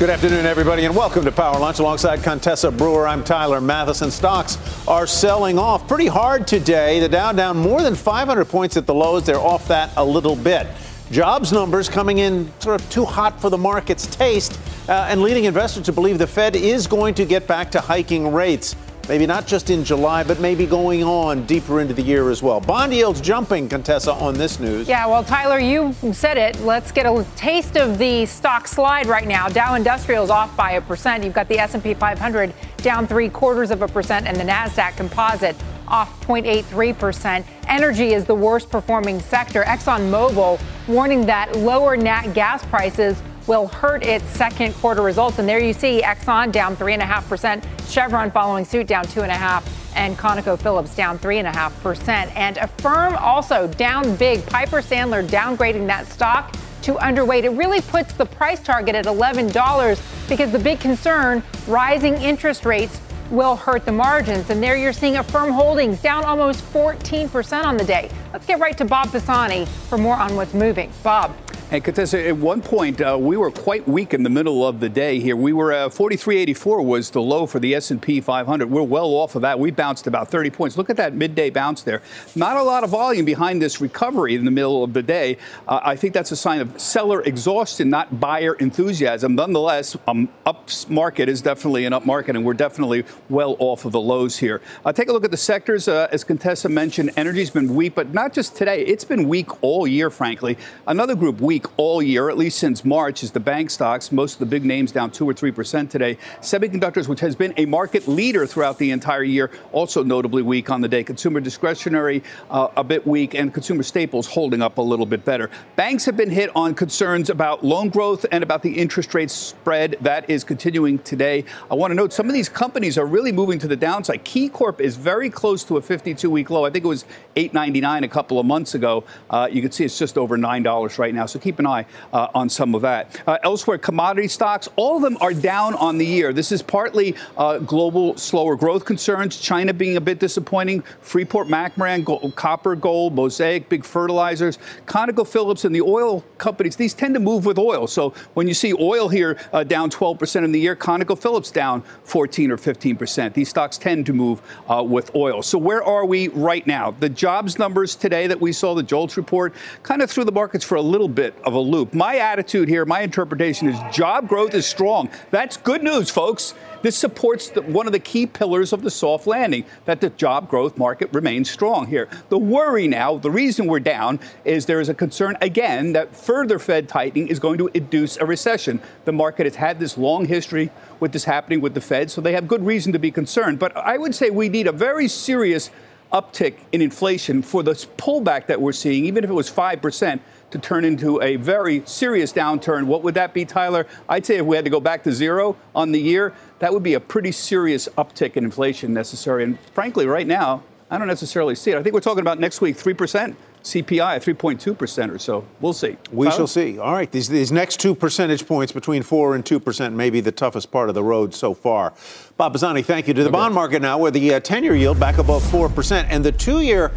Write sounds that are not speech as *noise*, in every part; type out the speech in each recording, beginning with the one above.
Good afternoon, everybody, and welcome to Power Lunch. Alongside Contessa Brewer, I'm Tyler Mathisen. Stocks are selling off pretty hard today. The Dow down more than 500 points at the lows. They're off that a little bit. Jobs numbers coming in sort of too hot for the market's taste, uh, and leading investors to believe the Fed is going to get back to hiking rates. Maybe not just in July, but maybe going on deeper into the year as well. Bond yields jumping, Contessa, on this news. Yeah, well, Tyler, you said it. Let's get a taste of the stock slide right now. Dow Industrials off by a percent. You've got the S&P 500 down three quarters of a percent, and the Nasdaq Composite off 0.83%. Energy is the worst performing sector. ExxonMobil warning that lower nat gas prices will hurt its second quarter results. And there you see Exxon down 3.5%, Chevron following suit down 2.5, and ConocoPhillips down 3.5%. And Affirm also down big. Piper Sandler downgrading that stock to underweight. It really puts the price target at $11 because the big concern rising interest rates will hurt the margins. And there you're seeing Affirm Holdings down almost 14% on the day. Let's get right to Bob Pisani for more on what's moving. Bob. And Contessa, at one point uh, we were quite weak in the middle of the day here. We were uh, 43.84 was the low for the S&P 500. We're well off of that. We bounced about 30 points. Look at that midday bounce there. Not a lot of volume behind this recovery in the middle of the day. Uh, I think that's a sign of seller exhaustion, not buyer enthusiasm. Nonetheless, um, up market is definitely an up market, and we're definitely well off of the lows here. Uh, take a look at the sectors. Uh, as Contessa mentioned, energy's been weak, but not just today. It's been weak all year, frankly. Another group weak weak all year, at least since March, is the bank stocks. Most of the big names down 2 or 3% today. Semiconductors, which has been a market leader throughout the entire year, also notably weak on the day. Consumer discretionary, uh, a bit weak, and consumer staples holding up a little bit better. Banks have been hit on concerns about loan growth and about the interest rate spread. That is continuing today. I want to note some of these companies are really moving to the downside. KeyCorp is very close to a 52 week low. I think it was 8.99 a couple of months ago. Uh, you can see it's just over $9 right now. So keep keep an eye uh, on some of that. Uh, elsewhere, commodity stocks, all of them are down on the year. This is partly uh, global slower growth concerns, China being a bit disappointing, Freeport McMoran, gold, copper, gold, Mosaic, big fertilizers, ConocoPhillips, and the oil companies. These tend to move with oil. So when you see oil here uh, down 12% in the year, ConocoPhillips down 14 or 15%. These stocks tend to move uh, with oil. So where are we right now? The jobs numbers today that we saw, the JOLTS report, kind of threw the markets for a little bit of a loop. My attitude here, my interpretation is job growth is strong. That's good news, folks. This supports the, one of the key pillars of the soft landing that the job growth market remains strong here. The worry now, the reason we're down, is there is a concern again that further Fed tightening is going to induce a recession. The market has had this long history with this happening with the Fed, so they have good reason to be concerned. But I would say we need a very serious uptick in inflation for this pullback that we're seeing, even if it was 5% to turn into a very serious downturn. What would that be, Tyler? I'd say if we had to go back to zero on the year, that would be a pretty serious uptick in inflation necessary. And frankly, right now, I don't necessarily see it. I think we're talking about next week, 3%. CPI at 3.2% or so. We'll see. We Tyler? shall see. All right. These, these next two percentage points between 4 and 2% may be the toughest part of the road so far. Bob Pisani, thank you. To the okay. bond market now, where the uh, 10 year yield back above 4%. And the two year,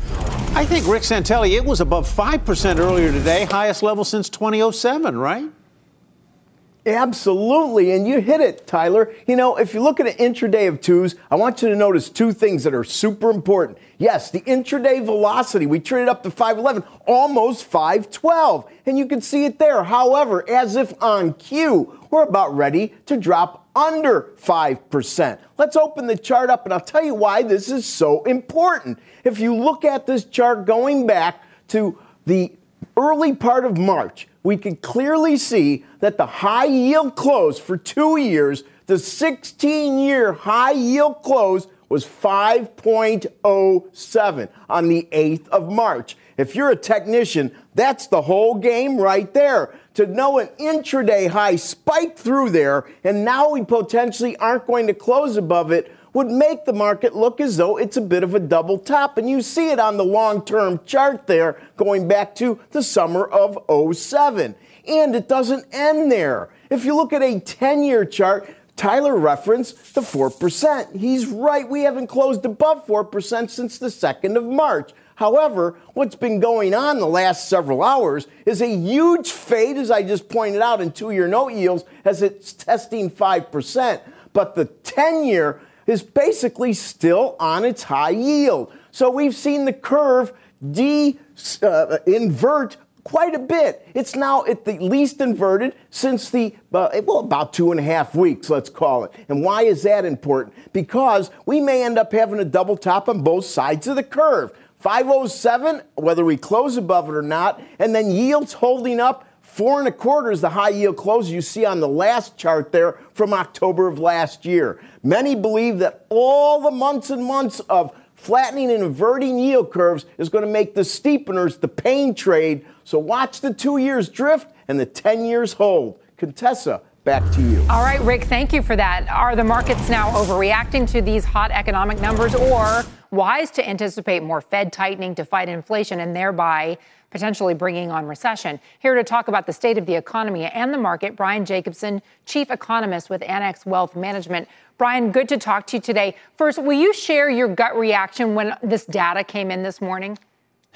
I think, Rick Santelli, it was above 5% earlier today, highest level since 2007, right? Absolutely, and you hit it, Tyler. You know, if you look at an intraday of twos, I want you to notice two things that are super important. Yes, the intraday velocity, we traded up to 511, almost 512, and you can see it there. However, as if on cue, we're about ready to drop under 5%. Let's open the chart up, and I'll tell you why this is so important. If you look at this chart going back to the early part of March, we can clearly see that the high yield close for two years, the 16 year high yield close was 5.07 on the 8th of March. If you're a technician, that's the whole game right there. To know an intraday high spike through there, and now we potentially aren't going to close above it would make the market look as though it's a bit of a double top. And you see it on the long term chart there going back to the summer of 07. And it doesn't end there. If you look at a 10 year chart, Tyler referenced the 4%. He's right. We haven't closed above 4% since the 2nd of March. However, what's been going on the last several hours is a huge fade, as I just pointed out, in two year note yields as it's testing 5%. But the 10 year is basically still on its high yield. So we've seen the curve de uh, invert quite a bit. It's now at the least inverted since the, uh, well, about two and a half weeks, let's call it. And why is that important? Because we may end up having a double top on both sides of the curve. 507, whether we close above it or not, and then yields holding up Four and a quarter is the high yield close you see on the last chart there from October of last year. Many believe that all the months and months of flattening and inverting yield curves is going to make the steepeners the pain trade. So watch the two years drift and the 10 years hold. Contessa, back to you. All right, Rick, thank you for that. Are the markets now overreacting to these hot economic numbers or wise to anticipate more Fed tightening to fight inflation and thereby potentially bringing on recession. Here to talk about the state of the economy and the market, Brian Jacobsen, chief economist with Annex Wealth Management. Brian, good to talk to you today. First, will you share your gut reaction when this data came in this morning?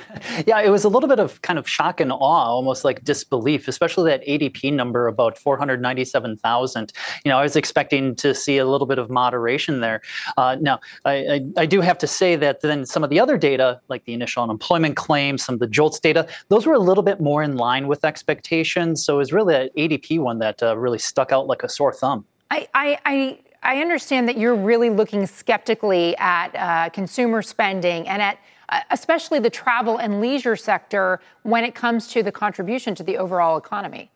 *laughs* Yeah, it was a little bit of kind of shock and awe, almost like disbelief, especially that ADP number about 497,000. You know, I was expecting to see a little bit of moderation there. Uh, now, I, I, I, do have to say that then some of the other data, like the initial unemployment claims, some of the JOLTS data, those were a little bit more in line with expectations. So it was really an ADP one that uh, really stuck out like a sore thumb. I, I, I understand that you're really looking skeptically at uh, consumer spending and at especially the travel and leisure sector when it comes to the contribution to the overall economy.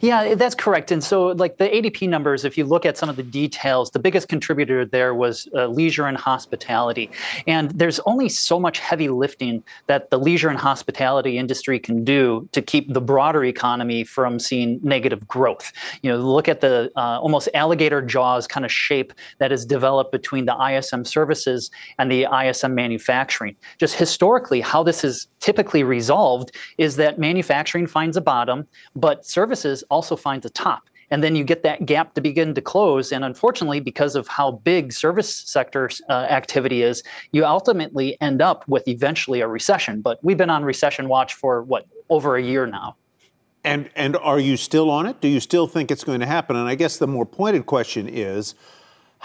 Yeah, that's correct. And so, like the ADP numbers, if you look at some of the details, the biggest contributor there was uh, leisure and hospitality. And there's only so much heavy lifting that the leisure and hospitality industry can do to keep the broader economy from seeing negative growth. You know, look at the uh, almost alligator jaws kind of shape that is developed between the ISM services and the ISM manufacturing. Just historically, how this is typically resolved is that manufacturing finds a bottom, but services also finds a top. And then you get that gap to begin to close. And unfortunately, because of how big service sector uh, activity is, you ultimately end up with eventually a recession. But we've been on recession watch for what, over a year now. And, and are you still on it? Do you still think it's going to happen? And I guess the more pointed question is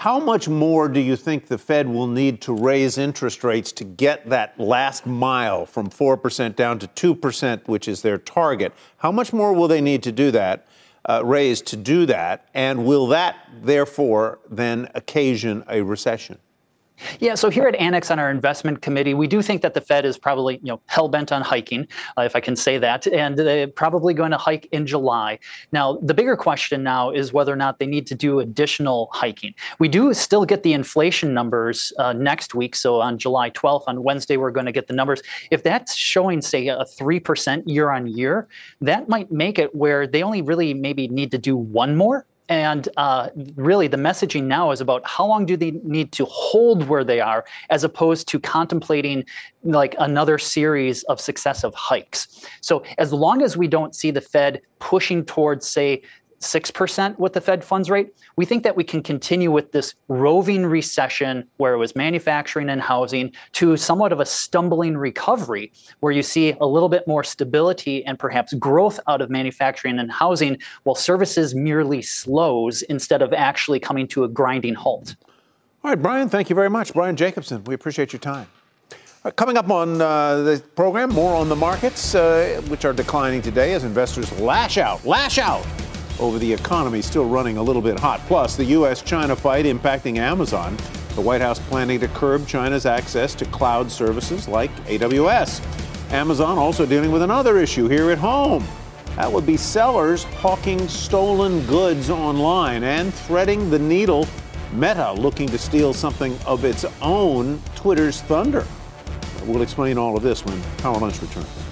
how much more do you think the Fed will need to raise interest rates to get that last mile from 4% down to 2%, which is their target? How much more will they need to do that, uh, raise to do that? And will that, therefore, then occasion a recession? Yeah, so here at Annex on our investment committee, we do think that the Fed is probably, you know, hell bent on hiking, uh, if I can say that, and they're probably going to hike in July. Now, the bigger question now is whether or not they need to do additional hiking. We do still get the inflation numbers uh, next week, so on July 12th, on Wednesday, we're going to get the numbers. If that's showing, say, a 3% year on year, that might make it where they only really maybe need to do one more and uh, really, the messaging now is about how long do they need to hold where they are, as opposed to contemplating like another series of successive hikes. So, as long as we don't see the Fed pushing towards, say, 6% with the Fed funds rate, we think that we can continue with this roving recession where it was manufacturing and housing to somewhat of a stumbling recovery where you see a little bit more stability and perhaps growth out of manufacturing and housing while services merely slows instead of actually coming to a grinding halt. All right, Brian, thank you very much. Brian Jacobsen, we appreciate your time. Coming up on uh, the program, more on the markets, uh, which are declining today as investors lash out, lash out over the economy still running a little bit hot. Plus, the U.S. China fight impacting Amazon. The White House planning to curb China's access to cloud services like AWS. Amazon also dealing with another issue here at home. That would be sellers hawking stolen goods online and threading the needle. Meta looking to steal something of its own, Twitter's thunder. We'll explain all of this when Power Lunch returns.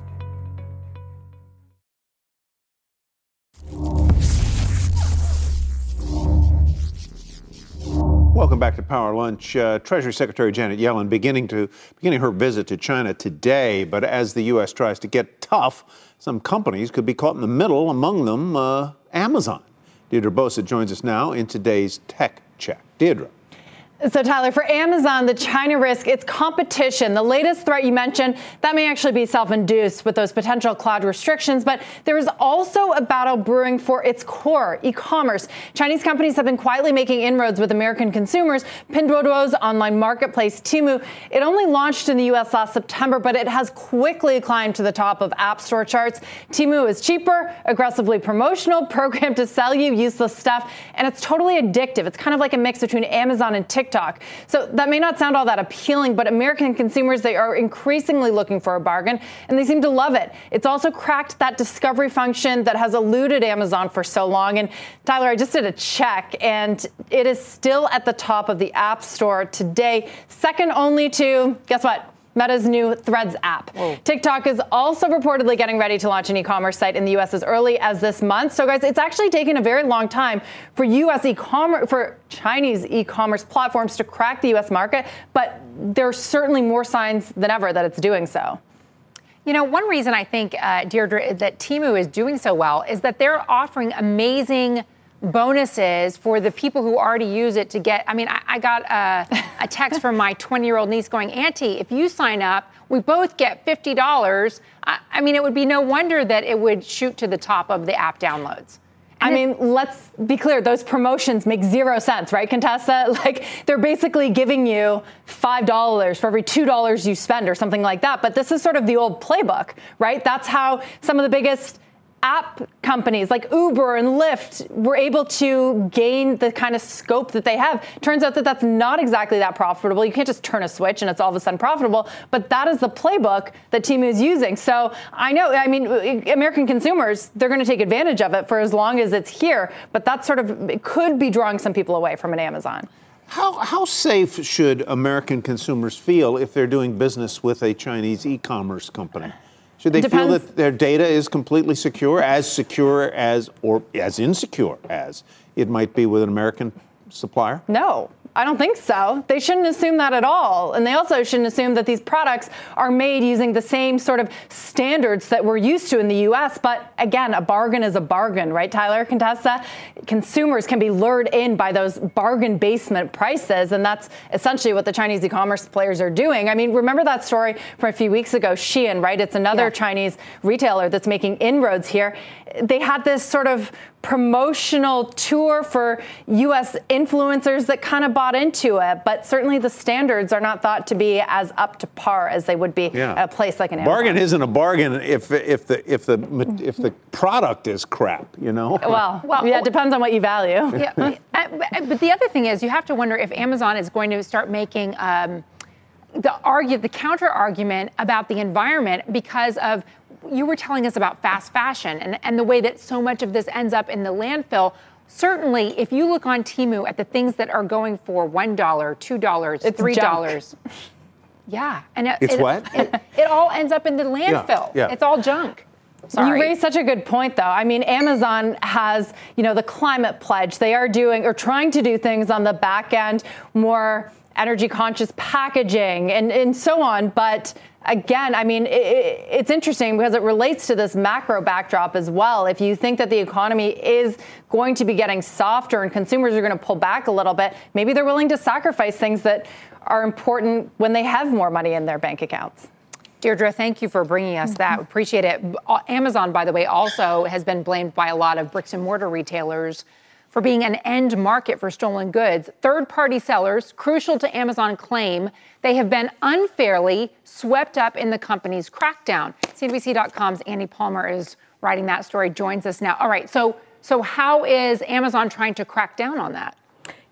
Welcome back to Power Lunch. Uh, Treasury Secretary Janet Yellen beginning to beginning her visit to China today, but as the U.S. tries to get tough, some companies could be caught in the middle. Among them, uh, Amazon. Deirdre Bosa joins us now in today's Tech Check. Deirdre. So, Tyler, for Amazon, the China risk, it's competition. The latest threat you mentioned, that may actually be self induced with those potential cloud restrictions, but there is also a battle brewing for its core, e commerce. Chinese companies have been quietly making inroads with American consumers. Pinduoduo's online marketplace, Temu, it only launched in the U.S. last September, but it has quickly climbed to the top of App Store charts. Temu is cheaper, aggressively promotional, *laughs* programmed to sell you useless stuff, and it's totally addictive. It's kind of like a mix between Amazon and TikTok. TikTok. So that may not sound all that appealing, but American consumers, they are increasingly looking for a bargain and they seem to love it. It's also cracked that discovery function that has eluded Amazon for so long. And Tyler, I just did a check and it is still at the top of the App Store today, second only to, guess what? Meta's new Threads app. Whoa. TikTok is also reportedly getting ready to launch an e-commerce site in the US as early as this month. So guys, it's actually taken a very long time for US e-commerce for Chinese e-commerce platforms to crack the US market, but there are certainly more signs than ever that it's doing so. You know, one reason I think, uh, Deirdre, that Temu is doing so well is that they're offering amazing bonuses for the people who already use it to get. I mean, I, I got a, a, text from my 20 year old niece going, Auntie, if you sign up, we both get $50. I, I, mean, it would be no wonder that it would shoot to the top of the app downloads. I mean, let's be clear, those promotions make zero sense, right, Contessa? *laughs* Like, they're basically giving you $5 for every $2 you spend or something like that. But this is sort of the old playbook, right? That's how some of the biggest app companies like Uber and Lyft were able to gain the kind of scope that they have. Turns out that that's not exactly that profitable. You can't just turn a switch and it's all of a sudden profitable, but that is the playbook that Temu is using. So I know, I mean, American consumers, they're going to take advantage of it for as long as it's here, but that sort of could be drawing some people away from an Amazon. How, how safe should American consumers feel if they're doing business with a Chinese e commerce company? Should they feel that their data is completely secure, as secure as or as insecure as it might be with an American supplier? No. I don't think so. They shouldn't assume that at all. And they also shouldn't assume that these products are made using the same sort of standards that we're used to in the US. But again, a bargain is a bargain, right, Tyler Contessa? Consumers can be lured in by those bargain basement prices. And that's essentially what the Chinese e commerce players are doing. I mean, remember that story from a few weeks ago, Shein, right? It's another yeah. Chinese retailer that's making inroads here. They had this sort of promotional tour for U.S. influencers that kind of bought into it, but certainly the standards are not thought to be as up to par as they would be yeah. at a place like an Amazon. Bargain isn't a bargain if if the if the if the product is crap, you know. Well, well yeah, it depends on what you value. Yeah, *laughs* but the other thing is, you have to wonder if Amazon is going to start making. Um, the argue the counter argument about the environment because of you were telling us about fast fashion and, and the way that so much of this ends up in the landfill. Certainly, if you look on Temu at the things that are going for $1, $2, $3, Yeah, and it, It's it, what? It, it all ends up in the landfill. yeah. It's all junk. Sorry. You raised such a good point, though. I mean, Amazon has, you know, the climate pledge. They are doing or trying to do things on the back end, more energy conscious packaging and, and so on. But again, I mean, it, it's interesting because it relates to this macro backdrop as well. If you think that the economy is going to be getting softer and consumers are going to pull back a little bit, maybe they're willing to sacrifice things that are important when they have more money in their bank accounts. Deirdre, thank you for bringing us that. Mm-hmm. Appreciate it. Amazon, by the way, also has been blamed by a lot of bricks and mortar retailers for being an end market for stolen goods. Third party sellers, crucial to Amazon, claim they have been unfairly swept up in the company's crackdown. CNBC.com's Annie Palmer is writing that story, joins us now. All right, so, so how is Amazon trying to crack down on that?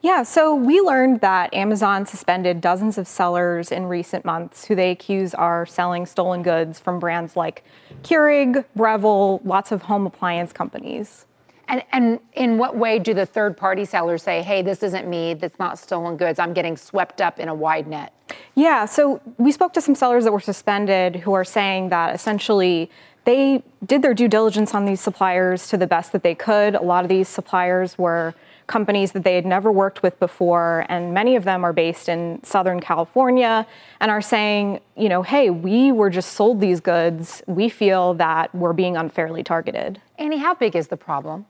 Yeah, so we learned that Amazon suspended dozens of sellers in recent months who they accuse are selling stolen goods from brands like Keurig, Breville, lots of home appliance companies. And, and in what way do the third party sellers say, hey, this isn't me, that's not stolen goods, I'm getting swept up in a wide net? Yeah, so we spoke to some sellers that were suspended who are saying that essentially they did their due diligence on these suppliers to the best that they could. A lot of these suppliers were companies that they had never worked with before, and many of them are based in Southern California and are saying, you know, hey, we were just sold these goods. We feel that we're being unfairly targeted. Annie, how big is the problem?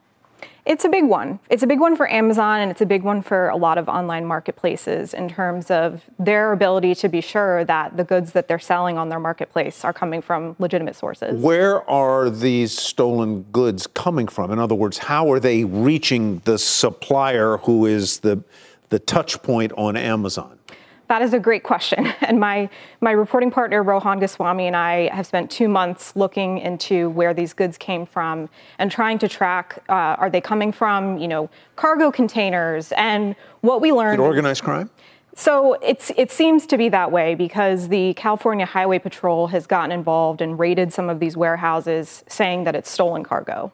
It's a big one. It's a big one for Amazon and it's a big one for a lot of online marketplaces in terms of their ability to be sure that the goods that they're selling on their marketplace are coming from legitimate sources. Where are these stolen goods coming from? In other words, how are they reaching the supplier who is the the touch point on Amazon? That is a great question. *laughs* And my, my reporting partner, Rohan Goswami, and I have spent two months looking into where these goods came from and trying to track uh, are they coming from, you know, cargo containers? And what we learned. Is it organized crime? So it's, it seems to be that way because the California Highway Patrol has gotten involved and raided some of these warehouses, saying that it's stolen cargo.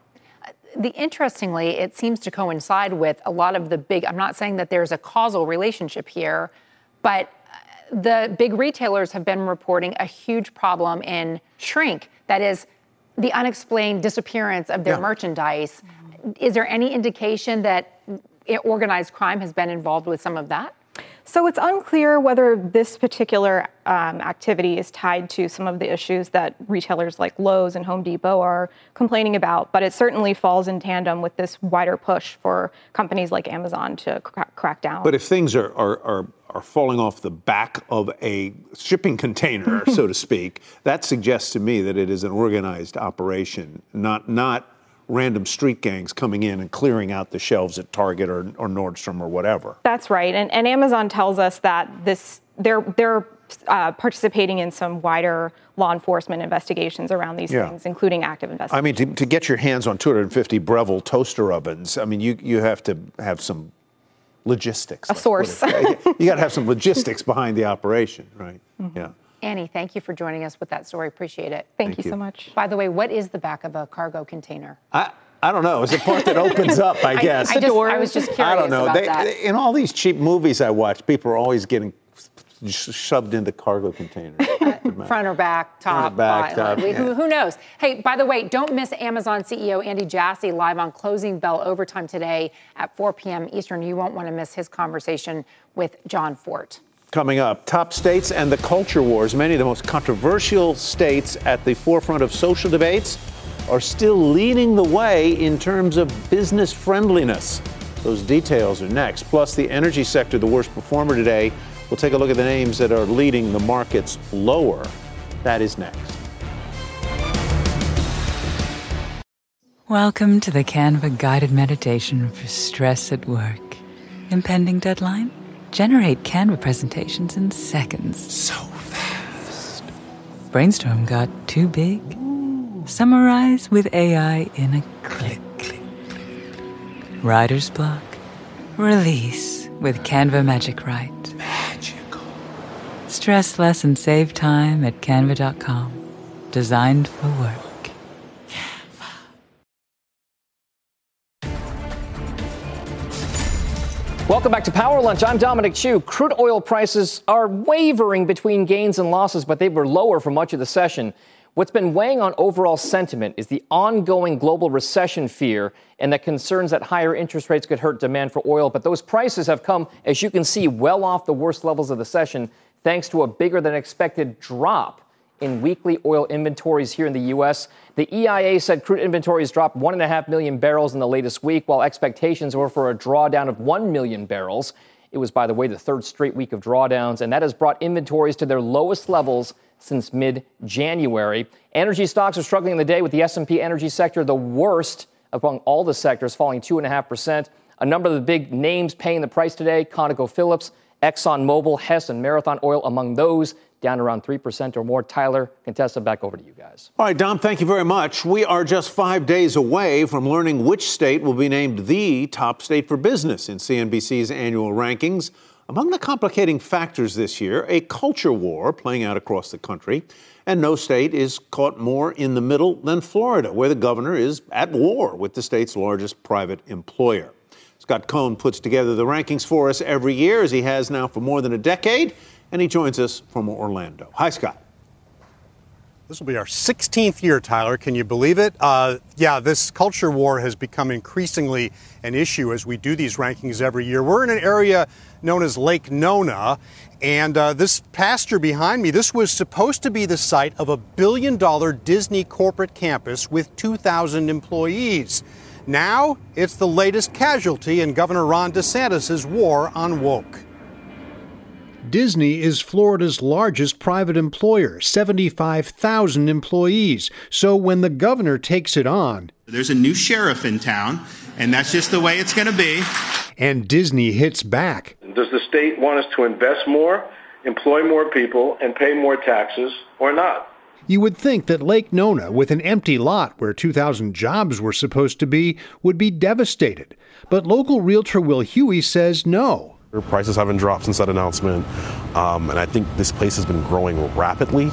The interestingly, it seems to coincide with a lot of the big. I'm not saying that there's a causal relationship here, but the big retailers have been reporting a huge problem in shrink. That is, the unexplained disappearance of their Yeah. merchandise. Is there any indication that organized crime has been involved with some of that? So it's unclear whether this particular um, activity is tied to some of the issues that retailers like Lowe's and Home Depot are complaining about, but it certainly falls in tandem with this wider push for companies like Amazon to crack down. But if things are, are, are, are falling off the back of a shipping container, *laughs* so to speak, that suggests to me that it is an organized operation, not, not random street gangs coming in and clearing out the shelves at Target or, or Nordstrom or whatever. That's right, and, and Amazon tells us that this they're they're uh, participating in some wider law enforcement investigations around these Yeah. things, including active investigations. I mean, to, to get your hands on 250 Breville toaster ovens, I mean, you, you have to have some logistics. A let's source. you got to have some logistics behind the operation, right? Mm-hmm. Yeah. Annie, thank you for joining us with that story. Appreciate it. Thank, Thank you, you. so much. By the way, what is the back of a cargo container? I, I don't know. It's the part that opens up, I *laughs* guess. I, just, I was just curious I don't know. about They, that. in all these cheap movies I watch, people are always getting sh- shoved into cargo containers. *laughs* Front or back, top, or back, bottom. top, We- yeah. who, who knows? Hey, by the way, don't miss Amazon CEO Andy Jassy live on Closing Bell Overtime today at 4 p.m. Eastern. You won't want to miss his conversation with Jon Fortt. Coming up, top states and the culture wars. Many of the most controversial states at the forefront of social debates are still leading the way in terms of business friendliness. Those details are next. Plus, the energy sector, the worst performer today. We'll take a look at the names that are leading the markets lower. That is next. Welcome to the Canva guided meditation for stress at work. Impending deadline? Generate Canva presentations in seconds. So fast. Brainstorm got too big? Summarize with AI in a click. click, click. Writer's block? Release with Canva Magic Write. Stress less and save time at canva.com. Designed for work. Welcome back to Power Lunch. I'm Dominic Chu. Crude oil prices are wavering between gains and losses, but they were lower for much of the session. What's been weighing on overall sentiment is the ongoing global recession fear and the concerns that higher interest rates could hurt demand for oil. But those prices have come, as you can see, well off the worst levels of the session, thanks to a bigger than expected drop in weekly oil inventories here in the U.S. The EIA said crude inventories dropped 1.5 million barrels in the latest week, while expectations were for a drawdown of 1 million barrels. It was, by the way, the third straight week of drawdowns, and that has brought inventories to their lowest levels since mid-January. Energy stocks are struggling in the day with the S&P energy sector the worst among all the sectors, falling 2.5%. A number of the big names paying the price today, ConocoPhillips, ExxonMobil, Hess, and Marathon Oil among those down around 3% or more. Tyler, Contessa, back over to you guys. All right, Dom, thank you very much. We are just five days away from learning which state will be named the top state for business in CNBC's annual rankings. Among the complicating factors this year, a culture war playing out across the country. And no state is caught more in the middle than Florida, where the governor is at war with the state's largest private employer. Scott Cohn puts together the rankings for us every year, as he has now for more than a decade and he joins us from Orlando. Hi, Scott. This will be our 16th year, Tyler. Can you believe it? Uh, yeah, this culture war has become increasingly an issue as we do these rankings every year. We're in an area known as Lake Nona, and uh, this pasture behind me, this was supposed to be the site of a billion dollar Disney corporate campus with 2,000 employees. Now, it's the latest casualty in Governor Ron DeSantis' war on woke. Disney is Florida's largest private employer, 75,000 employees. So when the governor takes it on, there's a new sheriff in town, and that's just the way it's going to be. And Disney hits back. Does the state want us to invest more, employ more people, and pay more taxes, or not? You would think that Lake Nona, with an empty lot where 2,000 jobs were supposed to be, would be devastated. But local realtor Will Huey says no. Prices haven't dropped since that announcement, um, and I think this place has been growing rapidly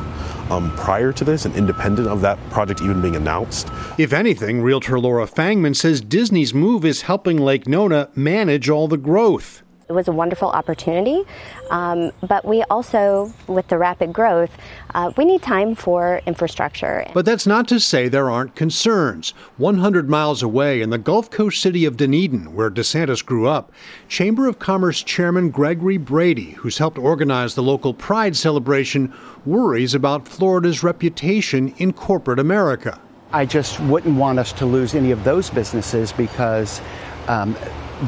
um, prior to this and independent of that project even being announced. If anything, realtor Laura Fangman says Disney's move is helping Lake Nona manage all the growth. It was a wonderful opportunity, um, but we also, with the rapid growth, uh, we need time for infrastructure. But that's not to say there aren't concerns. 100 miles away in the Gulf Coast city of Dunedin, where DeSantis grew up, Chamber of Commerce Chairman Gregory Brady, who's helped organize the local Pride celebration, worries about Florida's reputation in corporate America. I just wouldn't want us to lose any of those businesses because um,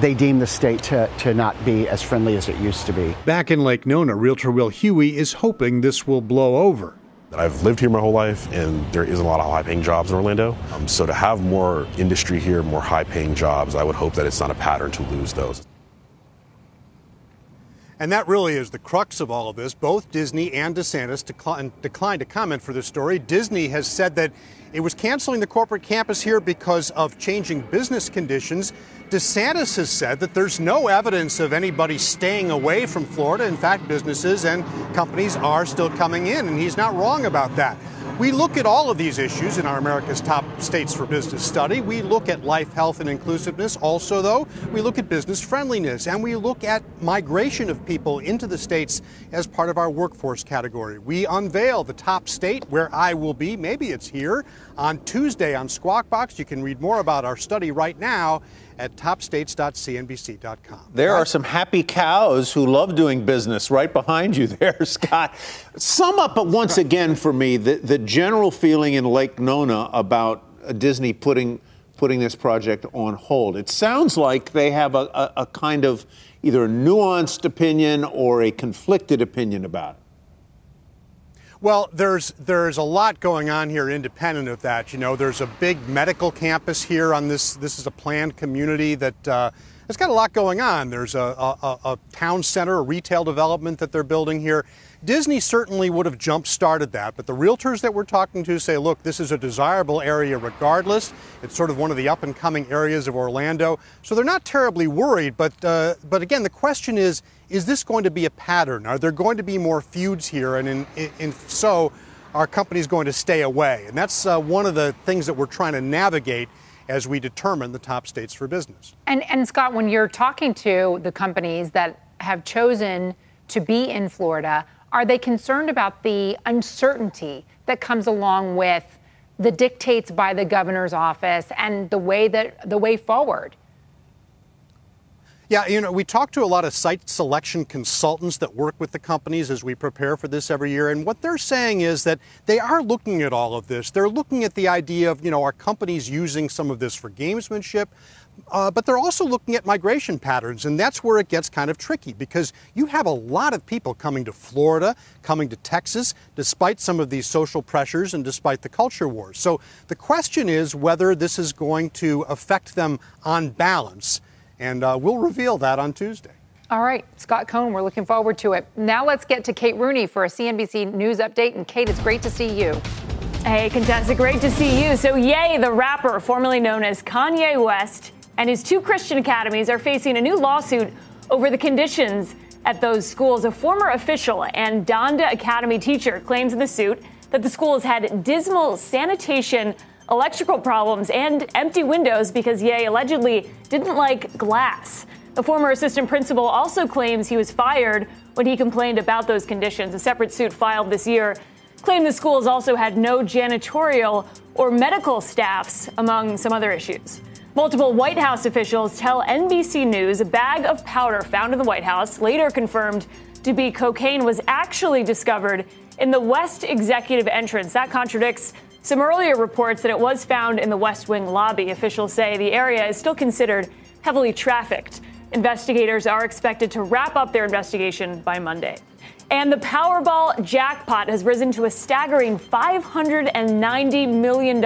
they deem the state to, to not be as friendly as it used to be. Back in Lake Nona, Realtor Will Huey is hoping this will blow over. I've lived here my whole life, and there isn't a lot of high paying jobs in Orlando. Um, so to have more industry here, more high paying jobs, I would hope that it's not a pattern to lose those. And that really is the crux of all of this. Both Disney and DeSantis declined, to comment for this story. Disney has said that it was canceling the corporate campus here because of changing business conditions. DeSantis has said that there's no evidence of anybody staying away from Florida. In fact, businesses and companies are still coming in, and he's not wrong about that. We look at all of these issues in our America's Top States for Business study. We look at life, health, and inclusiveness. Also, though, we look at business friendliness and we look at migration of people into the states as part of our workforce category. We unveil the top state where I will be. Maybe it's here on Tuesday on Squawk Box. You can read more about our study right now at topstates.cnbc.com. There are some happy cows who love doing business right behind you *laughs* there, Scott. Sum up once again for me the, the general feeling in Lake Nona about Disney putting putting this project on hold. It sounds like they have a, a, a kind of either a nuanced opinion or a conflicted opinion about it. Well, there's there's a lot going on here independent of that. You know, there's a big medical campus here on this. This is a planned community that uh, it's got a lot going on. There's a, a, a town center, a retail development that they're building here. Disney certainly would have jump started that, but the realtors that we're talking to say, look, this is a desirable area regardless. It's sort of one of the up and coming areas of Orlando. So they're not terribly worried, but, uh, but again, the question is, is this going to be a pattern? Are there going to be more feuds here? And in, in, in so, are companies going to stay away? And that's uh, one of the things that we're trying to navigate as we determine the top states for business. And, and Scott, when you're talking to the companies that have chosen to be in Florida, are they concerned about the uncertainty that comes along with the dictates by the governor's office and the way that the way forward? Yeah, you know, we talk to a lot of site selection consultants that work with the companies as we prepare for this every year. And what they're saying is that they are looking at all of this. They're looking at the idea of, you know, are companies using some of this for gamesmanship? Uh, but they're also looking at migration patterns, and that's where it gets kind of tricky because you have a lot of people coming to Florida, coming to Texas, despite some of these social pressures and despite the culture wars. So the question is whether this is going to affect them on balance and uh, we'll reveal that on Tuesday. All right, Scott Cohn, we're looking forward to it. Now let's get to Kate Rooney for a CNBC News update. And Kate, it's great to see you. Hey, Contessa, great to see you. So, Ye, the rapper formerly known as Kanye West, and his two Christian academies are facing a new lawsuit over the conditions at those schools. A former official and Donda Academy teacher claims in the suit that the schools had dismal sanitation electrical problems, and empty windows because Ye allegedly didn't like glass. The former assistant principal also claims he was fired when he complained about those conditions. A separate suit filed this year claimed the schools also had no janitorial or medical staffs, among some other issues. Multiple White House officials tell NBC News a bag of powder found in the White House, later confirmed to be cocaine, was actually discovered in the West Executive entrance. That contradicts some earlier reports that it was found in the West Wing lobby. Officials say the area is still considered heavily trafficked. Investigators are expected to wrap up their investigation by Monday. And the Powerball jackpot has risen to a staggering $590 million.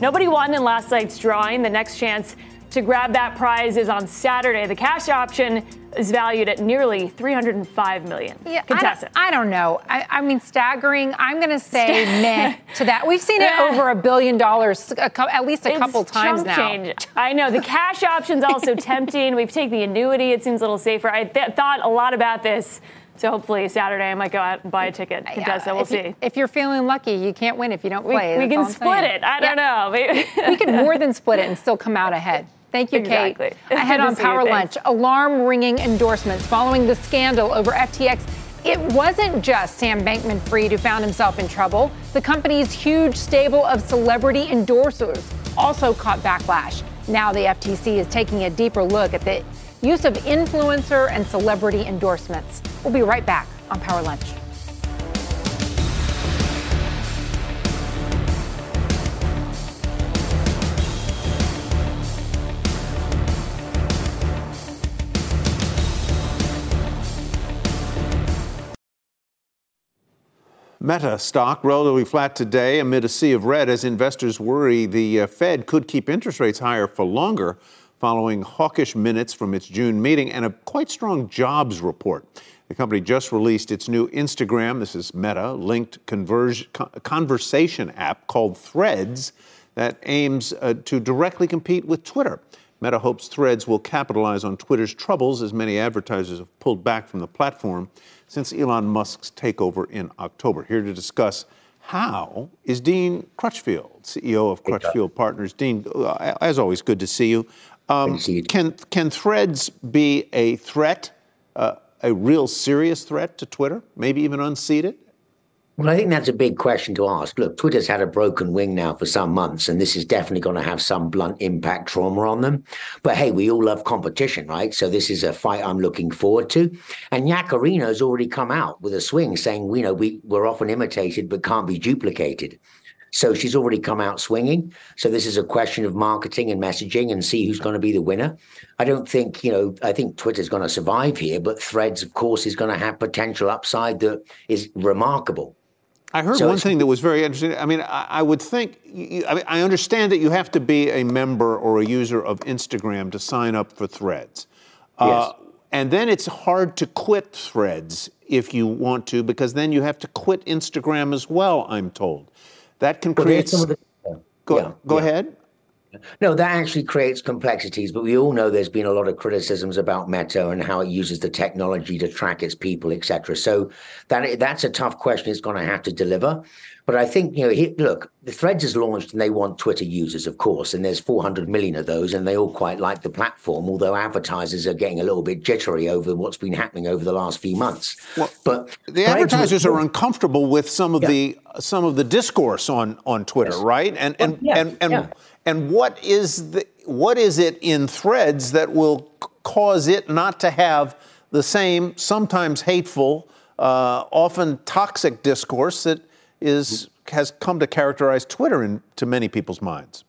Nobody won in last night's drawing. The next chance to grab that prize is on Saturday. The cash option is valued at nearly 305 million. Yeah, I don't, I don't, know. I, I, mean, staggering. I'm going to say meh to that. We've seen it *laughs* over a billion dollars at least a it's couple times now. Change. I know the cash option's also *laughs* tempting. We've taken the annuity. It seems a little safer. I th- thought a lot about this. So hopefully Saturday I might go out and buy a ticket. Contessa, we'll if see. You, if you're feeling lucky, you can't win if you don't play. We, we can split it. I don't yeah. know. we can more than split it and still come out ahead. Thank you, Kate. exactly. Kate. Ahead *laughs* on Power Lunch, alarm ringing endorsements following the scandal over FTX. It wasn't just Sam Bankman Fried who found himself in trouble. The company's huge stable of celebrity endorsers also caught backlash. Now the FTC is taking a deeper look at the use of influencer and celebrity endorsements. We'll be right back on Power Lunch. Meta stock relatively flat today amid a sea of red as investors worry the uh, Fed could keep interest rates higher for longer following hawkish minutes from its June meeting and a quite strong jobs report. The company just released its new Instagram, this is Meta, linked converge, conversation app called Threads that aims uh, to directly compete with Twitter. Meta hopes Threads will capitalize on Twitter's troubles as many advertisers have pulled back from the platform since Elon Musk's takeover in October. Here to discuss how is Dean Crutchfield, CEO of Crutchfield Partners. Dean, uh, as always, good to see you. Um, can can Threads be a threat, uh, a real serious threat to Twitter? Maybe even unseat it? Well, I think that's a big question to ask. Look, Twitter's had a broken wing now for some months, and this is definitely going to have some blunt impact trauma on them. But hey, we all love competition, right? So this is a fight I'm looking forward to. And Yaccarino's already come out with a swing saying, you know, we, we're often imitated but can't be duplicated. So she's already come out swinging. So this is a question of marketing and messaging and see who's going to be the winner. I don't think, you know, I think Twitter's going to survive here, but Threads, of course, is going to have potential upside that is remarkable. I heard so one thing that was very interesting. I mean, I, I would think, you, I, mean, I understand that you have to be a member or a user of Instagram to sign up for Threads. Uh, yes. Uh, and then it's hard to quit Threads if you want to, because then you have to quit Instagram as well, I'm told. That can well, create. The, go yeah, go yeah. ahead. No, that actually creates complexities, but we all know there's been a lot of criticisms about Meta and how it uses the technology to track its people, etc. So that that's a tough question. It's going to have to deliver. But I think, you know, he, look, the Threads is launched and they want Twitter users, of course, and there's 400 million of those, and they all quite like the platform, although advertisers are getting a little bit jittery over what's been happening over the last few months. Well, but the advertisers are uncomfortable with some of yeah. the some of the discourse on on Twitter, yes. right? And and yeah. and and, yeah. And what is the what is it in Threads that will cause it not to have the same, sometimes hateful, uh, often toxic discourse that is has come to characterize Twitter in to many people's minds?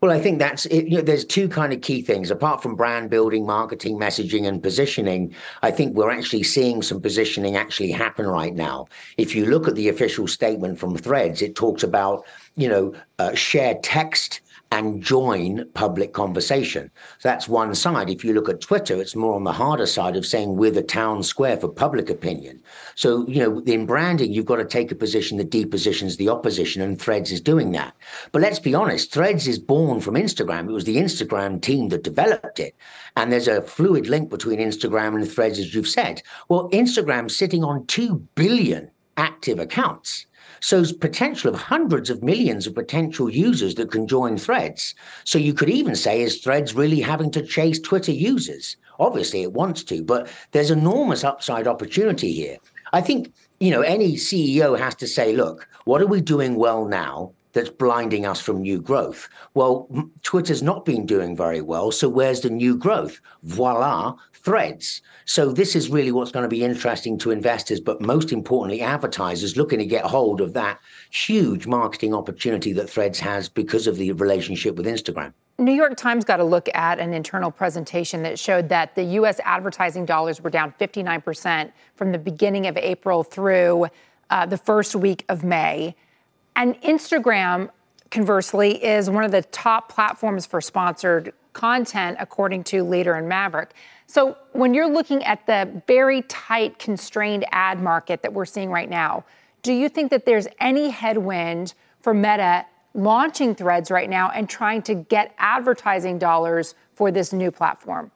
Well, I think that's it, you know, there's two kind of key things. Apart from brand building, marketing, messaging, and positioning, I think we're actually seeing some positioning actually happen right now. If you look at the official statement from Threads, it talks about you know uh, shared text and join public conversation. So that's one side. If you look at Twitter, it's more on the harder side of saying we're the town square for public opinion. So, you know, in branding, you've got to take a position that depositions the opposition, and Threads is doing that. But let's be honest, Threads is born from Instagram. It was the Instagram team that developed it. And there's a fluid link between Instagram and Threads, as you've said. Well, Instagram's sitting on 2 billion active accounts shows potential of hundreds of millions of potential users that can join threads. So you could even say, is threads really having to chase Twitter users? Obviously, it wants to, but there's enormous upside opportunity here. I think, you know, any CEO has to say, look, what are we doing well now? That's blinding us from new growth. Well, Twitter's not been doing very well. So where's the new growth? Voila, threads. So this is really what's going to be interesting to investors, but most importantly, advertisers looking to get hold of that huge marketing opportunity that Threads has because of the relationship with Instagram. New York Times got a look at an internal presentation that showed that the U.S. advertising dollars were down 59% from the beginning of April through uh, the first week of May. And Instagram, conversely, is one of the top platforms for sponsored content, according to Later and Mavrck. So when you're looking at the very tight, constrained ad market that we're seeing right now, do you think that there's any headwind for Meta launching threads right now and trying to get advertising dollars for this new platform?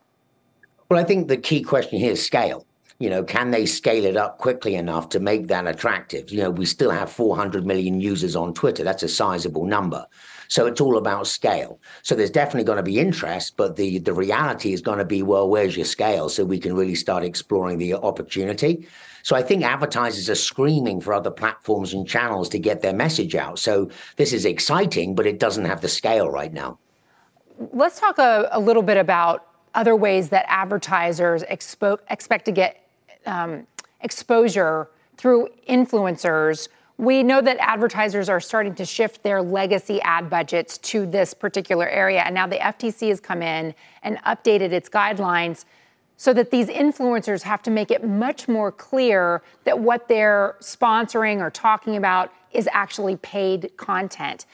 Well, I think the key question here is scale. You know, can they scale it up quickly enough to make that attractive? You know, we still have 400 million users on Twitter. That's a sizable number. So it's all about scale. So there's definitely going to be interest, but the the reality is going to be, well, where's your scale? So we can really start exploring the opportunity. So I think advertisers are screaming for other platforms and channels to get their message out. So this is exciting, but it doesn't have the scale right now. Let's talk a, a little bit about other ways that advertisers expo- expect to get um, exposure through influencers we know that advertisers are starting to shift their legacy ad budgets to this particular area. And now the FTC has come in and updated its guidelines so that these influencers have to make it much more clear that what they're sponsoring or talking about is actually paid content.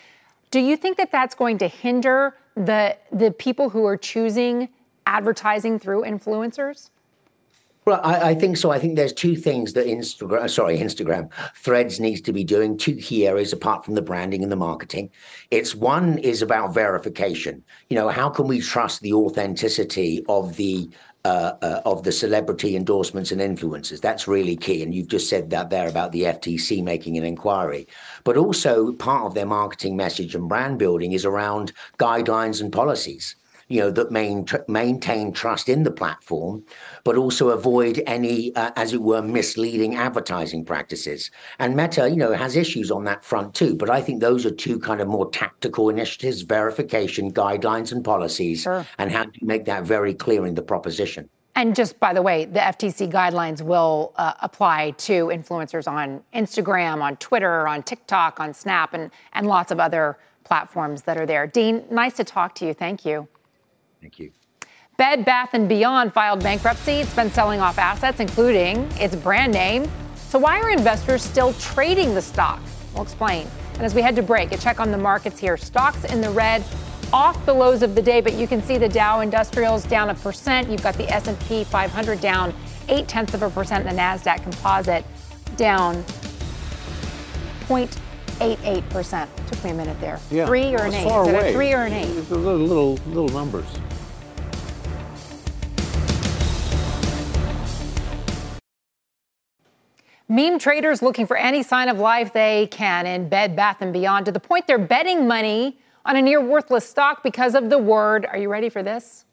Do you think that that's going to hinder the, the people who are choosing advertising through influencers? Well, I, I, think so. I think there's two things that Instagram, sorry, Instagram Threads needs to be doing. Two key areas apart from the branding and the marketing. It's one is about verification. You know, how can we trust the authenticity of the uh, uh, of the celebrity endorsements and influencers. That's really key. And you've just said that there about the FTC making an inquiry. But also, part of their marketing message and brand building is around guidelines and policies you know, that main, maintain trust in the platform, but also avoid any, uh, as it were, misleading advertising practices. And Meta, you know, has issues on that front too. But I think those are two kind of more tactical initiatives: verification, guidelines, and policies, sure. and how do you make that very clear in the proposition. And just by the way, the FTC guidelines will uh, apply to influencers on Instagram, on Twitter, on TikTok, on Snap, and, and lots of other platforms that are there. Dean, nice to talk to you. Thank you. Thank you. Bed Bath & Beyond filed bankruptcy. It's been selling off assets, including its brand name. So why are investors still trading the stock? We'll explain. And as we head to break, a check on the markets here. Stocks in the red, off the lows of the day, but you can see the Dow Industrials down a percent. You've got the S&P 500 down eight tenths of a percent, and the Nasdaq Composite down point 0.88%. Took me a minute there. Yeah. Three or Well, an it's eight? far away. a three or an eight? Little, little, little numbers. Meme traders looking for any sign of life they can in Bed Bath & Beyond to the point they're betting money on a near worthless stock because of the word, are you ready for this?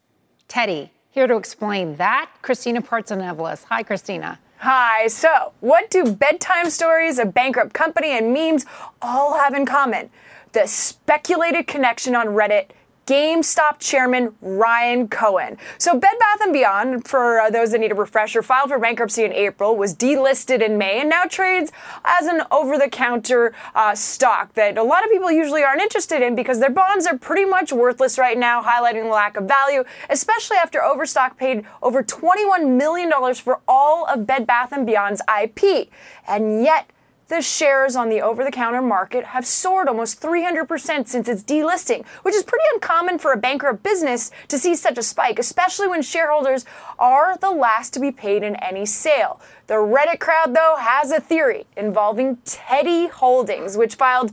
Teddy. Here to explain that, Christina Partsinevelos. Hi, Christina. Hi. So, what do bedtime stories, a bankrupt company, and memes all have in common? The speculated connection on Reddit. GameStop chairman Ryan Cohen. So Bed Bath & Beyond, for uh, those that need a refresher, filed for bankruptcy in April, was delisted in May, and now trades as an over-the-counter uh, stock that a lot of people usually aren't interested in because their bonds are pretty much worthless right now, highlighting the lack of value, especially after Overstock paid over $21 million for all of Bed Bath & Beyond's IP. And yet, the shares on the over the counter market have soared almost 300% since its delisting, which is pretty uncommon for a bankrupt business to see such a spike, especially when shareholders are the last to be paid in any sale. The Reddit crowd, though, has a theory involving Teddy Holdings, which filed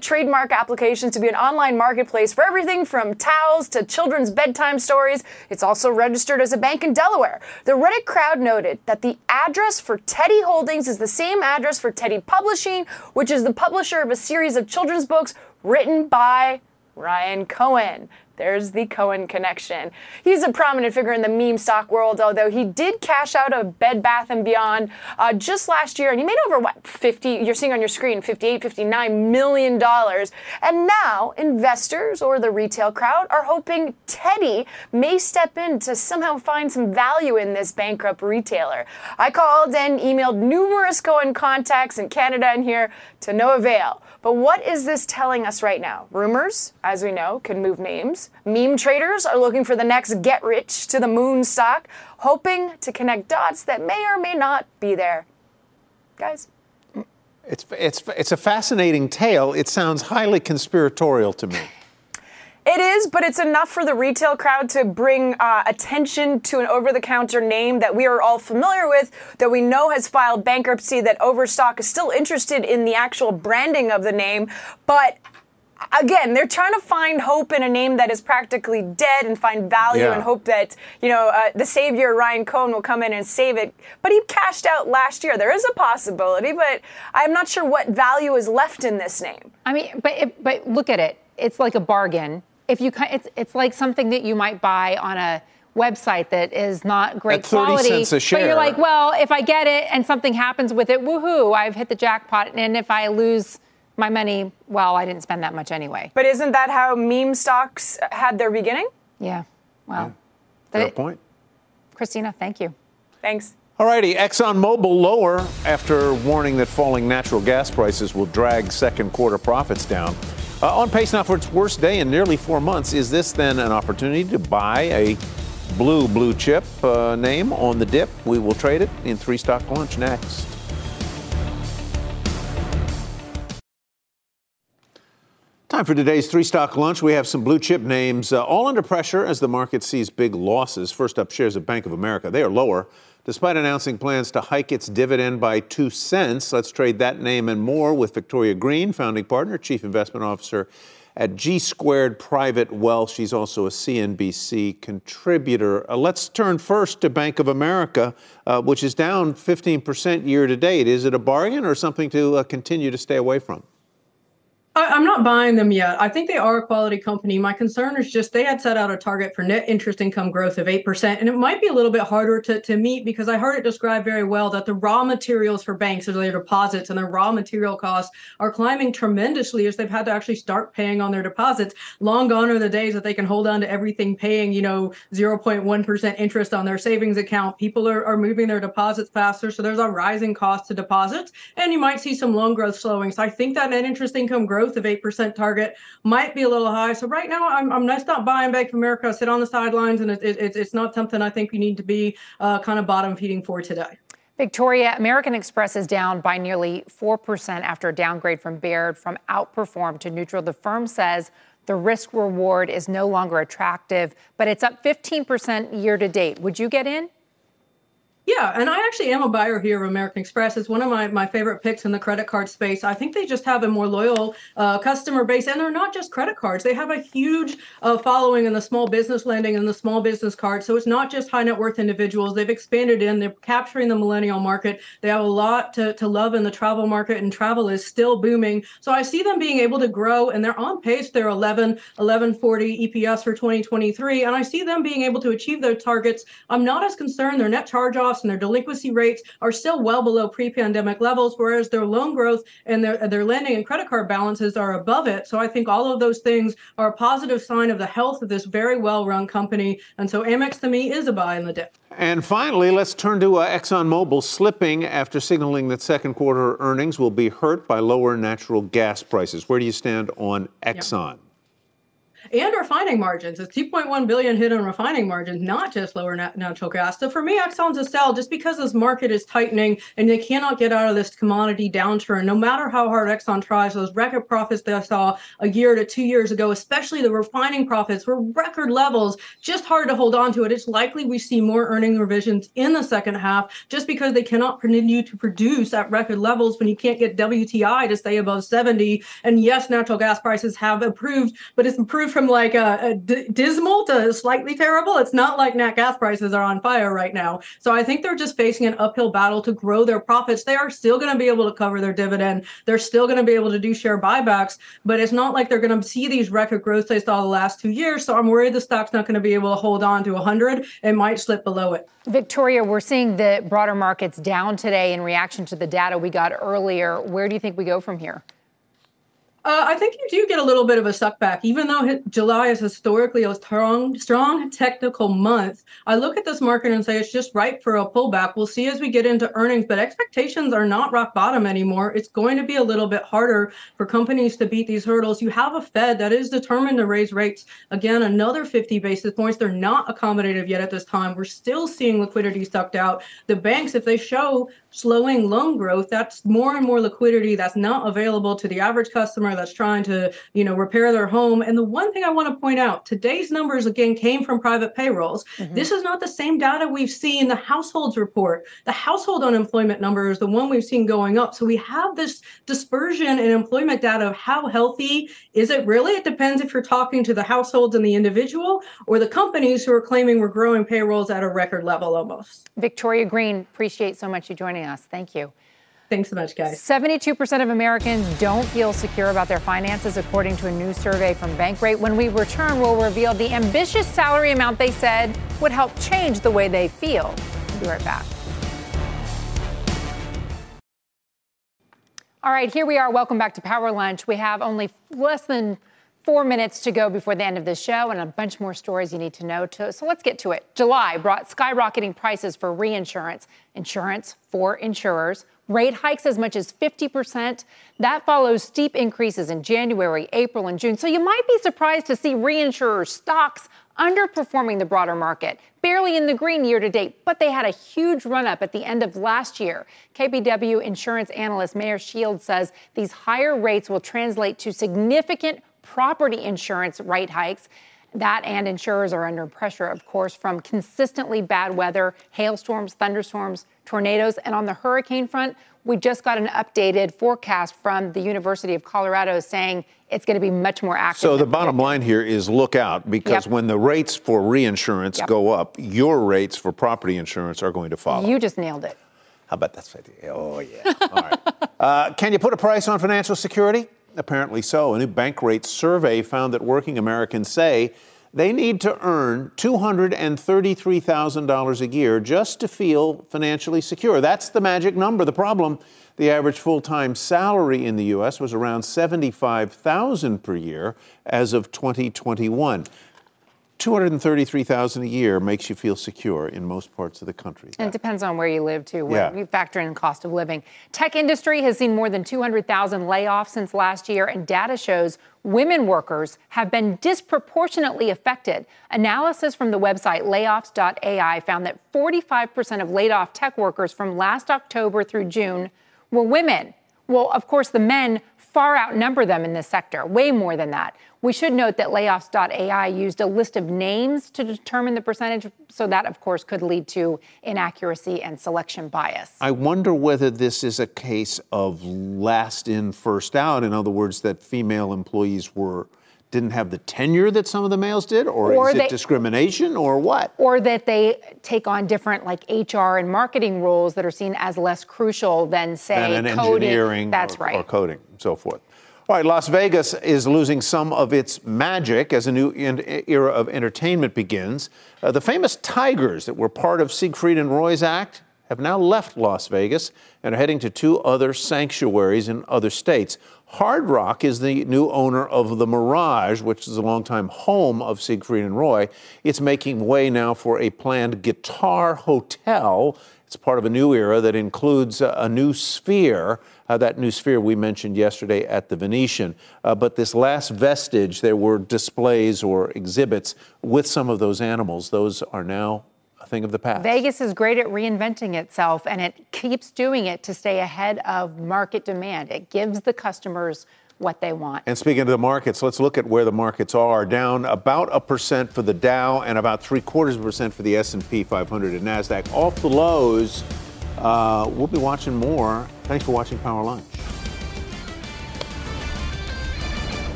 trademark applications to be an online marketplace for everything from towels to children's bedtime stories. It's also registered as a bank in Delaware. The Reddit crowd noted that the address for Teddy Holdings is the same address for Teddy Publishing, which is the publisher of a series of children's books written by Ryan Cohen. There's the Cohen connection. He's a prominent figure in the meme stock world, although he did cash out of Bed Bath and Beyond uh, just last year, and he made over what 50. You're seeing on your screen 58, 59 million dollars. And now investors or the retail crowd are hoping Teddy may step in to somehow find some value in this bankrupt retailer. I called and emailed numerous Cohen contacts in Canada and here to no avail. But what is this telling us right now? Rumors, as we know, can move names. Meme traders are looking for the next get rich to the moon stock, hoping to connect dots that may or may not be there. Guys, It's, it's, it's a fascinating tale. It sounds highly conspiratorial to me. It is, but it's enough for the retail crowd to bring uh, attention to an over the counter name that we are all familiar with, that we know has filed bankruptcy, that Overstock is still interested in the actual branding of the name. But again, they're trying to find hope in a name that is practically dead and find value Yeah. and hope that, you know, uh, the savior Ryan Cohen will come in and save it. But he cashed out last year. There is a possibility, but I'm not sure what value is left in this name. I mean, but it, but look at it. It's like a bargain. If you it's it's like something that you might buy on a website that is not great At 30 quality. cents a share. But you're like, well, if I get it and something happens with it, woohoo! I've hit the jackpot. And if I lose my money, well, I didn't spend that much anyway. But isn't that how meme stocks had their beginning? Yeah. Well, Fair But- point. Christina, thank you. Thanks. All righty, ExxonMobil lower after warning that falling natural gas prices will drag second quarter profits down. Uh, on pace now for its worst day in nearly four months. Is this then an opportunity to buy a blue blue chip uh, name on the dip? We will trade it in three stock lunch next. Time for today's three stock lunch. We have some blue chip names uh, all under pressure as the market sees big losses. First up, shares of Bank of America. They are lower despite announcing plans to hike its dividend by two cents. Let's trade that name and more with Victoria Greene, founding partner, chief investment officer at G Squared Private Wealth. She's also a CNBC contributor. Uh, let's turn first to Bank of America, uh, which is down 15% year to date. Is it a bargain or something to uh, continue to stay away from? I, I'm not buying them yet. I think they are a quality company. My concern is just they had set out a target for net interest income growth of 8%, and it might be a little bit harder to, to meet because I heard it described very well that the raw materials for banks are their deposits and their raw material costs are climbing tremendously as they've had to actually start paying on their deposits. Long gone are the days that they can hold on to everything paying, you know, 0.1% interest on their savings account. People are, are moving their deposits faster, so there's a rising cost to deposits, and you might see some loan growth slowing. So I think that net interest income growth of 8% target might be a little high. So right now, I'm, I'm just not buying Bank of America. I Sit on the sidelines, and it, it, it's it's not something I think we need to be uh, kind of bottom feeding for today. Victoria, American Express is down by nearly 4% after a downgrade from Baird from outperform to neutral. The firm says the risk reward is no longer attractive, but it's up 15% year to date. Would you get in? Yeah, and I actually am a buyer here of American Express. It's one of my, my favorite picks in the credit card space. I think they just have a more loyal uh, customer base, and they're not just credit cards. They have a huge uh, following in the small business lending and the small business card. So it's not just high net worth individuals. They've expanded in. They're capturing the millennial market. They have a lot to, to love in the travel market, and travel is still booming. So I see them being able to grow, and they're on pace. They're 11, 1140 EPS for 2023, and I see them being able to achieve their targets. I'm not as concerned. Their net charge off and their delinquency rates are still well below pre-pandemic levels, whereas their loan growth and their their lending and credit card balances are above it. So I think all of those things are a positive sign of the health of this very well-run company. And so Amex to me is a buy in the dip. And finally, let's turn to uh, ExxonMobil slipping after signaling that second quarter earnings will be hurt by lower natural gas prices. Where do you stand on Exxon? Yep and refining margins. It's 2.1 billion hit on refining margins, not just lower nat- natural gas. So for me, Exxon's a sell just because this market is tightening and they cannot get out of this commodity downturn. No matter how hard Exxon tries, those record profits that I saw a year to two years ago, especially the refining profits, were record levels. Just hard to hold on to it. It's likely we see more earning revisions in the second half just because they cannot continue to produce at record levels when you can't get WTI to stay above 70. And yes, natural gas prices have improved, but it's improved from like a, a d- dismal to slightly terrible. It's not like nat gas prices are on fire right now. So I think they're just facing an uphill battle to grow their profits. They are still going to be able to cover their dividend. They're still going to be able to do share buybacks, but it's not like they're going to see these record growths they saw the last two years. So I'm worried the stock's not going to be able to hold on to 100. It might slip below it. Victoria, we're seeing the broader markets down today in reaction to the data we got earlier. Where do you think we go from here? Uh, I think you do get a little bit of a suckback, even though July is historically a strong, strong technical month. I look at this market and say it's just ripe for a pullback. We'll see as we get into earnings, but expectations are not rock bottom anymore. It's going to be a little bit harder for companies to beat these hurdles. You have a Fed that is determined to raise rates again another 50 basis points. They're not accommodative yet at this time. We're still seeing liquidity sucked out. The banks, if they show slowing loan growth, that's more and more liquidity that's not available to the average customer that's trying to, you know, repair their home. And the one thing I want to point out, today's numbers again came from private payrolls. Mm-hmm. This is not the same data we've seen the households report. The household unemployment number is the one we've seen going up. So we have this dispersion in employment data of how healthy is it really? It depends if you're talking to the households and the individual or the companies who are claiming we're growing payrolls at a record level almost. Victoria Greene, appreciate so much you joining us. Thank you. Thanks so much, guys. 72% of Americans don't feel secure about their finances, according to a new survey from Bankrate. When we return, we'll reveal the ambitious salary amount they said would help change the way they feel. We'll be right back. All right, here we are. Welcome back to Power Lunch. We have only less than Four minutes to go before the end of the show, and a bunch more stories you need to know. To, so let's get to it. July brought skyrocketing prices for reinsurance, insurance for insurers, rate hikes as much as 50%. That follows steep increases in January, April, and June. So you might be surprised to see reinsurers' stocks underperforming the broader market, barely in the green year to date, but they had a huge run up at the end of last year. KBW insurance analyst Meyer Shields says these higher rates will translate to significant property insurance rate hikes. That and insurers are under pressure, of course, from consistently bad weather, hailstorms, thunderstorms, tornadoes. And on the hurricane front, we just got an updated forecast from the University of Colorado saying it's going to be much more active. So the bottom line here is look out because yep. when the rates for reinsurance yep. go up, your rates for property insurance are going to follow. You just nailed it. How about that? Oh, yeah. All right. *laughs* Uh, can you put a price on financial security? Apparently so. A new bank Bankrate survey found that working Americans say they need to earn $233,000 a year just to feel financially secure. That's the magic number. The problem, the average full-time salary in the US was around 75,000 per year as of 2021. 233,000 a year makes you feel secure in most parts of the country. And it depends on where you live too. Where yeah. you factor in cost of living. Tech industry has seen more than 200,000 layoffs since last year and data shows women workers have been disproportionately affected. Analysis from the website layoffs.ai found that 45% of laid off tech workers from last October through June were women. Well, of course, the men far outnumber them in this sector, way more than that. We should note that layoffs.ai used a list of names to determine the percentage, so that, of course, could lead to inaccuracy and selection bias. I wonder whether this is a case of last in, first out. In other words, that female employees were didn't have the tenure that some of the males did, or, Or is they- it discrimination, or what? or that they take on different like HR and marketing roles that are seen as less crucial than say and an coding. engineering That's or, right. or coding and so forth. All right, Las Vegas is losing some of its magic as a new en- era of entertainment begins. Uh, the famous Tigers that were part of Siegfried and Roy's act have now left Las Vegas and are heading to two other sanctuaries in other states. Hard Rock is the new owner of the Mirage, which is a longtime home of Siegfried and Roy. It's making way now for a planned guitar hotel. It's part of a new era that includes a, new sphere. Uh, that new sphere we mentioned yesterday at the Venetian. Uh, but this last vestige, there were displays or exhibits with some of those animals. Those are now a thing of the past. Vegas is great at reinventing itself and it keeps doing it to stay ahead of market demand. It gives the customers what they want. And speaking of the markets, let's look at where the markets are. Down about a percent for the Dow and about three quarters of a percent for the S&P 500 and Nasdaq. Off the lows. Uh, we'll be watching more. Thanks for watching Power Lunch.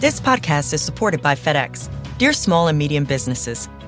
This podcast is supported by FedEx. Dear small and medium businesses,